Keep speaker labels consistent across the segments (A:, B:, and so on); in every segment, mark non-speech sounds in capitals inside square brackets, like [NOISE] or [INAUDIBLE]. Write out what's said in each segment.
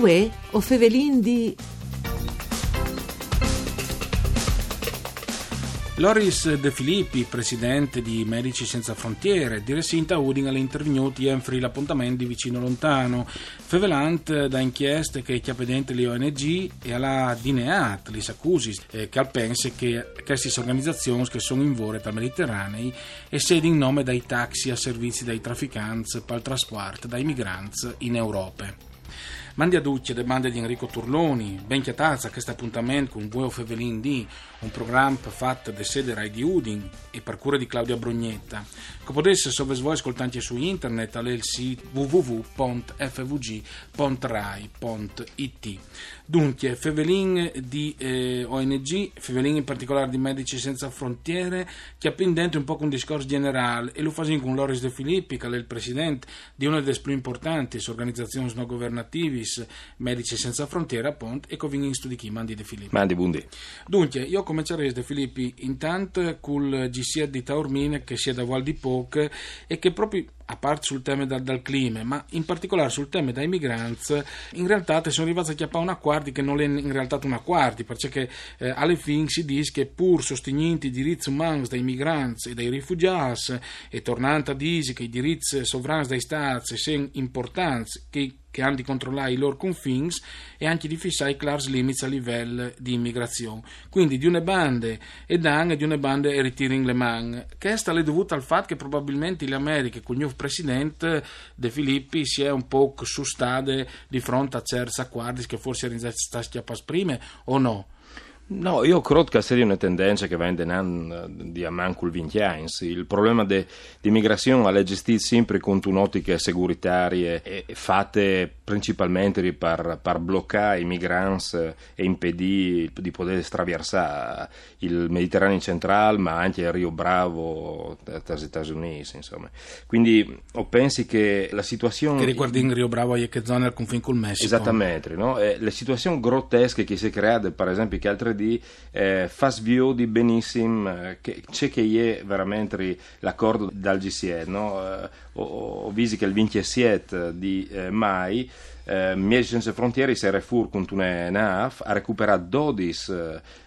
A: Uè, o Fevelin di...
B: Loris De Filippi, presidente di Medici Senza Frontiere, diresinta Udin all'intervenuti enfri l'appuntamento di vicino lontano, fevelant da inchieste che chiapedente le ONG e alla Dineat, li accusi eh, che pense che queste organizzazioni che sono in vore dal Mediterraneo e sedi in nome dai taxi a servizi dai trafficanti per il trasporto dai migranti in Europa. Mandi a Ducci domande di Enrico Turloni, ben chiatazza questo appuntamento con Bueo Fevelin di un programma fatto da sede Rai di Udin e per cura di Claudia Brugnetta. Che potesse se voi ascoltanti su internet al sito www.fvg.rai.it. Dunque, Fevelin di eh, ONG, Fevelin in particolare di Medici Senza Frontiere, che ha pendente un po' un discorso generale e lo fa con Loris De Filippi, che è il presidente di una delle più importanti organizzazioni non governative, Medici Senza Frontiere, appunto, e in studi chi, Mandi De Filippi.
C: Mandi Bundi.
B: Dunque, io comincerei De Filippi intanto col GC di Taormine, che sia da Val di Poc e che proprio a parte sul tema dal, dal, clima, ma in particolare sul tema dei migranti, in realtà sono arrivati a chiappare una quarti che non è in realtà una quarti, perché eh, alle fine si dice che pur sostenendo i diritti umani dei migranti e dei rifugiati e tornando a dire che i diritti sovrani dei stati sono importanti, che che hanno di controllare i loro confini e anche di fissare i class limits a livello di immigrazione. Quindi di una bande e dan e di una bande e retiring le man. Questa è dovuta al fatto che probabilmente l'America con il presidente De Filippi si è un po' sustate di fronte a certi accordi che forse erano stati prima o no?
C: No, io credo che sia una tendenza che va in denan di amancul vintians. Il problema dell'immigrazione è gestito sempre con un'ottica securitaria e fatte principalmente per, per, bloccare i migranti e impedire di poter straversare il Mediterraneo centrale, ma anche il Rio Bravo, dagli Stati Uniti, insomma. Quindi penso che la situazione...
B: Che riguarda in Rio Bravo e che zone al confine col Messico.
C: Esattamente, no? la situazione grottesca che si è creata, per esempio, che altre di eh, fa svio di benissimo eh, che c'è che è veramente l'accordo dal GCE no? eh, ho, ho visto che il 27 di eh, mai eh, Medici Senza Frontiere si era con una NAF a recuperare 12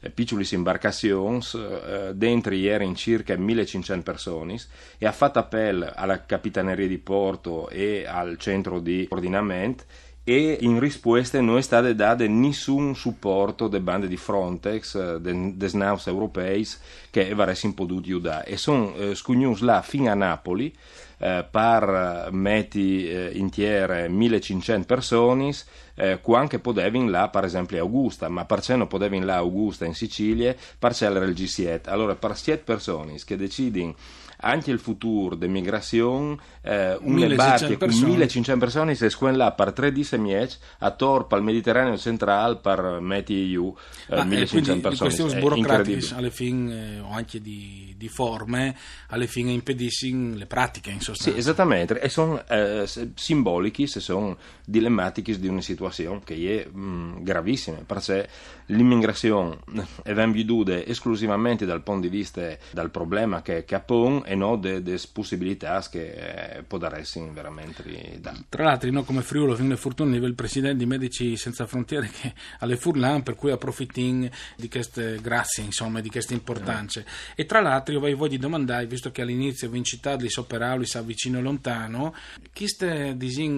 C: eh, piccole imbarcazioni eh, dentro ieri in circa 1500 persone e ha fatto appello alla Capitaneria di Porto e al centro di coordinamento e in risposta non è stato dato nessun supporto delle bande di Frontex, dei de SNAUS europei che avrebbero potuto aiutare e sono eh, scugnus là fino a Napoli eh, per metti eh, intiere 1500 persone eh, anche podevi là per esempio Augusta ma per non podevi là Augusta in Sicilia per il G7 allora per 7 persone che decidono anche il futuro dell'immigrazione, eh, una barca con 1500 persone si scuola per 3 di semiec a Torpa, al Mediterraneo centrale, per metti EU eh, 1500
B: eh,
C: persone.
B: questioni burocratiche alle fine, eh, o anche di, di, forme, alle fine impediscono le pratiche in sostanza.
C: Sì, esattamente, e sono eh, simbolici, se sono dilemmatici di una situazione che è mh, mm, gravissima, perché l'immigrazione è veduta esclusivamente dal punto di vista del problema che, che appone e non delle possibilità che eh, può dare veramente da.
B: Tra l'altro, no, come Friuli, fin le fortune il presidente di Medici Senza Frontiere che [LAUGHS] alle furlan per cui approfittin di queste grazie, insomma, di queste importanze. Mm. E tra l'altro io voglio domandare, visto che all'inizio vincità di Soperau si avvicino lontano, queste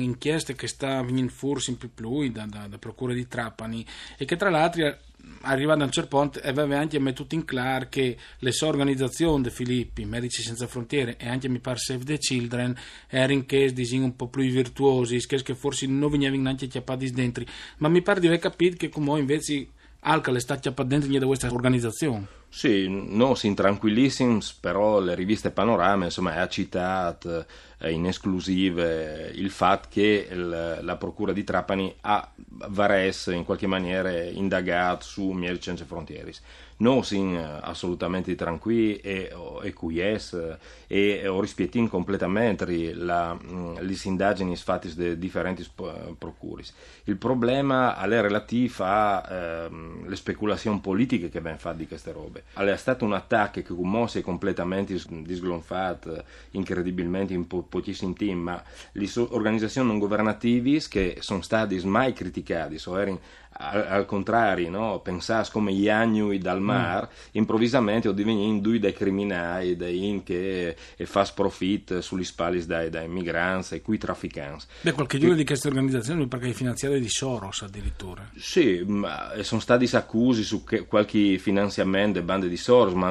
B: inchieste che sta venendo fuori in più da, da, da procura di Trapani e che tra l'altro arrivando a un certo punto aveva anche messo in chiaro che le sue organizzazioni di Filippi, Medici Senza Frontiere e anche mi pare Save the Children erano in casi un po' più virtuosi, che forse non venivano neanche chiappati dentro, ma mi pare di aver capito che come invece Alca le sta chiappando dentro di questa organizzazione.
C: Sì, non sin tranquillissimi, però le riviste Panorama insomma, ha citato eh, in esclusive il fatto che la Procura di Trapani ha vares in qualche maniera indagato su Mieri Senza Frontieris. Non sin eh, assolutamente tranquilli e, e quies e, e rispettin completamente le indagini fatte da differenti procuris. Il problema è relativo alle ehm, speculazioni politiche che vengono fatte di queste robe è stato un attacco che è completamente disglonfato incredibilmente in po- pochissimi tempi, ma le organizzazioni non governative che sono state mai criticate so, erano al, al contrario, no? pensare come gli agnui dal mm. mar, mm. improvvisamente o divenendo due dai criminali, dai in che e fa profit sugli spalli dai, dai migranti e qui trafficanti.
B: Beh, qualche giorno di queste organizzazioni perché i finanziari di Soros addirittura.
C: Sì, ma sono stati accusi su che, qualche finanziamento e bande di Soros, ma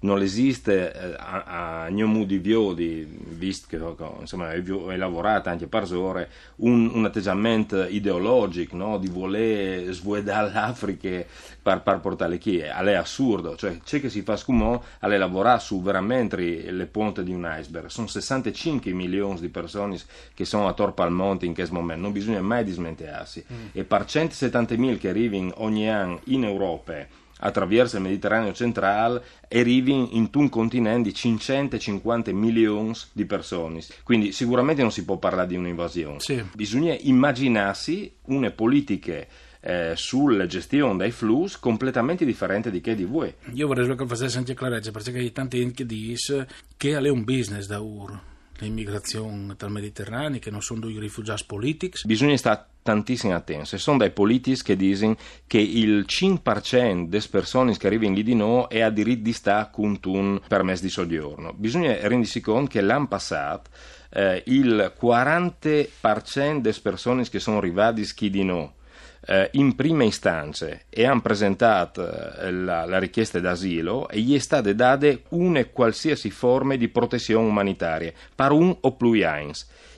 C: non esiste eh, a, a Gnomu di Viodi, visto che insomma, è, è lavorato anche per ore, un, un atteggiamento ideologico no? di voler svuedare l'Africa per, per portare chi è, è assurdo, cioè c'è che si fa scumò a lavorare su veramente le punte di un iceberg, sono 65 milioni di persone che sono a Torpa al Monte in questo momento, non bisogna mai dismentirsi mm. e per 170 mila che arrivano ogni anno in Europa attraverso il Mediterraneo centrale arrivi in un continente di 550 milioni di persone. Quindi sicuramente non si può parlare di un'invasione.
B: Sì.
C: Bisogna immaginarsi una politica eh, sulla gestione dei flussi completamente differente di che di voi.
B: Io vorrei che facesse anche chiarezza, perché c'è tanti che dicono che è un business da ur l'immigrazione dal Mediterraneo, che non sono due rifugiati politici.
C: Bisogna stare tantissimo attenti. Sono dei politici che dicono che il 5% delle persone che arrivano lì di noi è a diritto di stare con un permesso di soggiorno. Bisogna rendersi conto che l'anno passato eh, il 40% delle persone che sono arrivate di noi eh, in prima istanza e hanno presentato eh, la, la, richiesta d'asilo e gli è stata data una qualsiasi forma di protezione umanitaria, per un o più anni.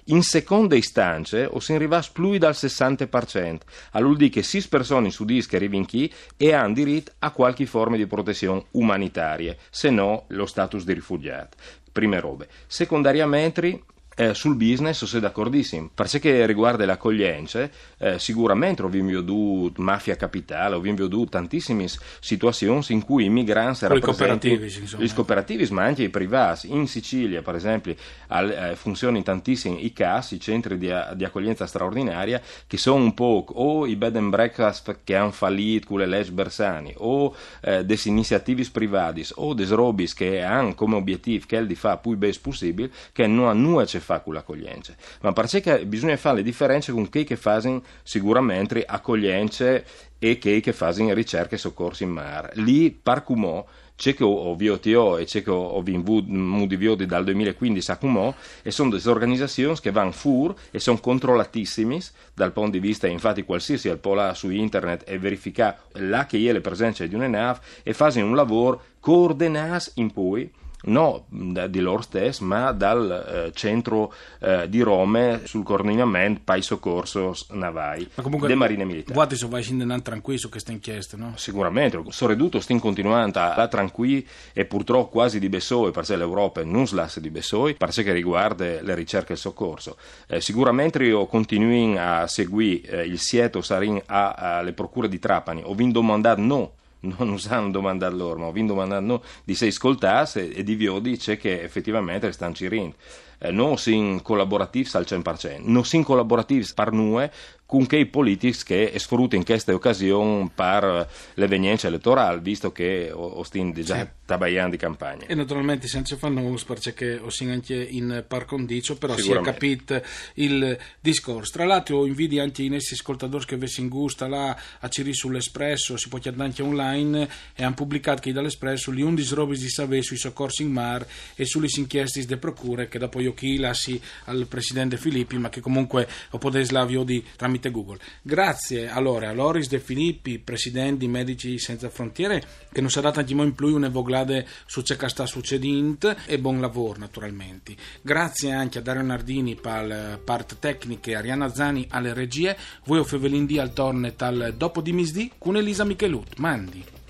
C: In seconda istanza o si arriva più dal 60%, vuol dire che 6 persone su 10 che arrivano qui e hanno diritto a qualche forma di protezione umanitaria, se no lo status di rifugiato. Prime robe. Secondariamente eh, sul business sono d'accordissimo, perché riguarda l'accoglienza, eh, sicuramente abbiamo veduto mafia capitale, abbiamo veduto tantissime situazioni in cui i migranti
B: rappresentano
C: i cooperativi, ma anche i privati. In Sicilia, per esempio, al, eh, funzionano tantissimi i CAS, i centri di, di, accoglienza straordinaria, che sono un po' o i bed and breakfast che hanno fallito con le leggi Bersani, o eh, delle iniziative private, o dei robis che hanno come obiettivo che di fare più bene possibile, che non hanno nulla fa con l'accoglienza, ma perché bisogna fare le differenze con chi che fanno sicuramente accoglienze e chi che fanno ricerca e soccorsi in mare. Lì, par cumò, c'è che ho VOTO e c'è che ho VOTO dal 2015 a Cumò e sono delle organizzazioni che vanno fuori e sono controllatissime dal punto di vista, infatti qualsiasi al pola su internet e verificare là che è la presenza di una nave e fanno un lavoro coordinato in poi no di loro stessi, ma dal eh, centro eh, di Roma sul coordinamento per soccorso navai
B: delle
C: marine militari.
B: Guardi se vai scendendo tranquillo su queste inchieste, no?
C: Sicuramente, sono ridotto, stiamo continuando a tranquilli e purtroppo quasi di Bessoi, perché l'Europa non slasse di Bessoi, perché riguarda le ricerche e il soccorso. Eh, sicuramente io continuo a seguire eh, il sieto Sarin alle procure di Trapani, ho vinto domandato no non usano domandare loro, ma ho vinto domandando di se ascoltasse e di Vio dice che effettivamente stanno cirendo. Eh, non sin collaborativi al 100%, non sin collaborativi per noi con che i politici che sfruttano in queste occasioni per l'evenienza elettorale, visto che ostin già sì. tabagliando di campagna.
B: E naturalmente senza fanno perché ho anche in par condicio, però si è capito il discorso. Tra l'altro ho invidio anche i nostri ascoltatori che avessi in gusto là a Ciri sull'Espresso, si può chiedere anche online e hanno pubblicato che dall'Espresso gli 11 robi di Savè sui soccorsi in mar e sulle inchieste delle procure che dopo io chi lasci al presidente Filippi, ma che comunque ho potuto slavio di tramite tramite Google. Grazie allora a Loris De Filippi, presidente di Medici Senza Frontiere, che non sarà tanto in più un evoglade su ciò che sta succedendo e buon lavoro naturalmente. Grazie anche a Dario Nardini per le part tecniche, Arianna Zani alle regie, voi o Fevelindi al tornet al dopo di misdì con Elisa Michelut. Mandi.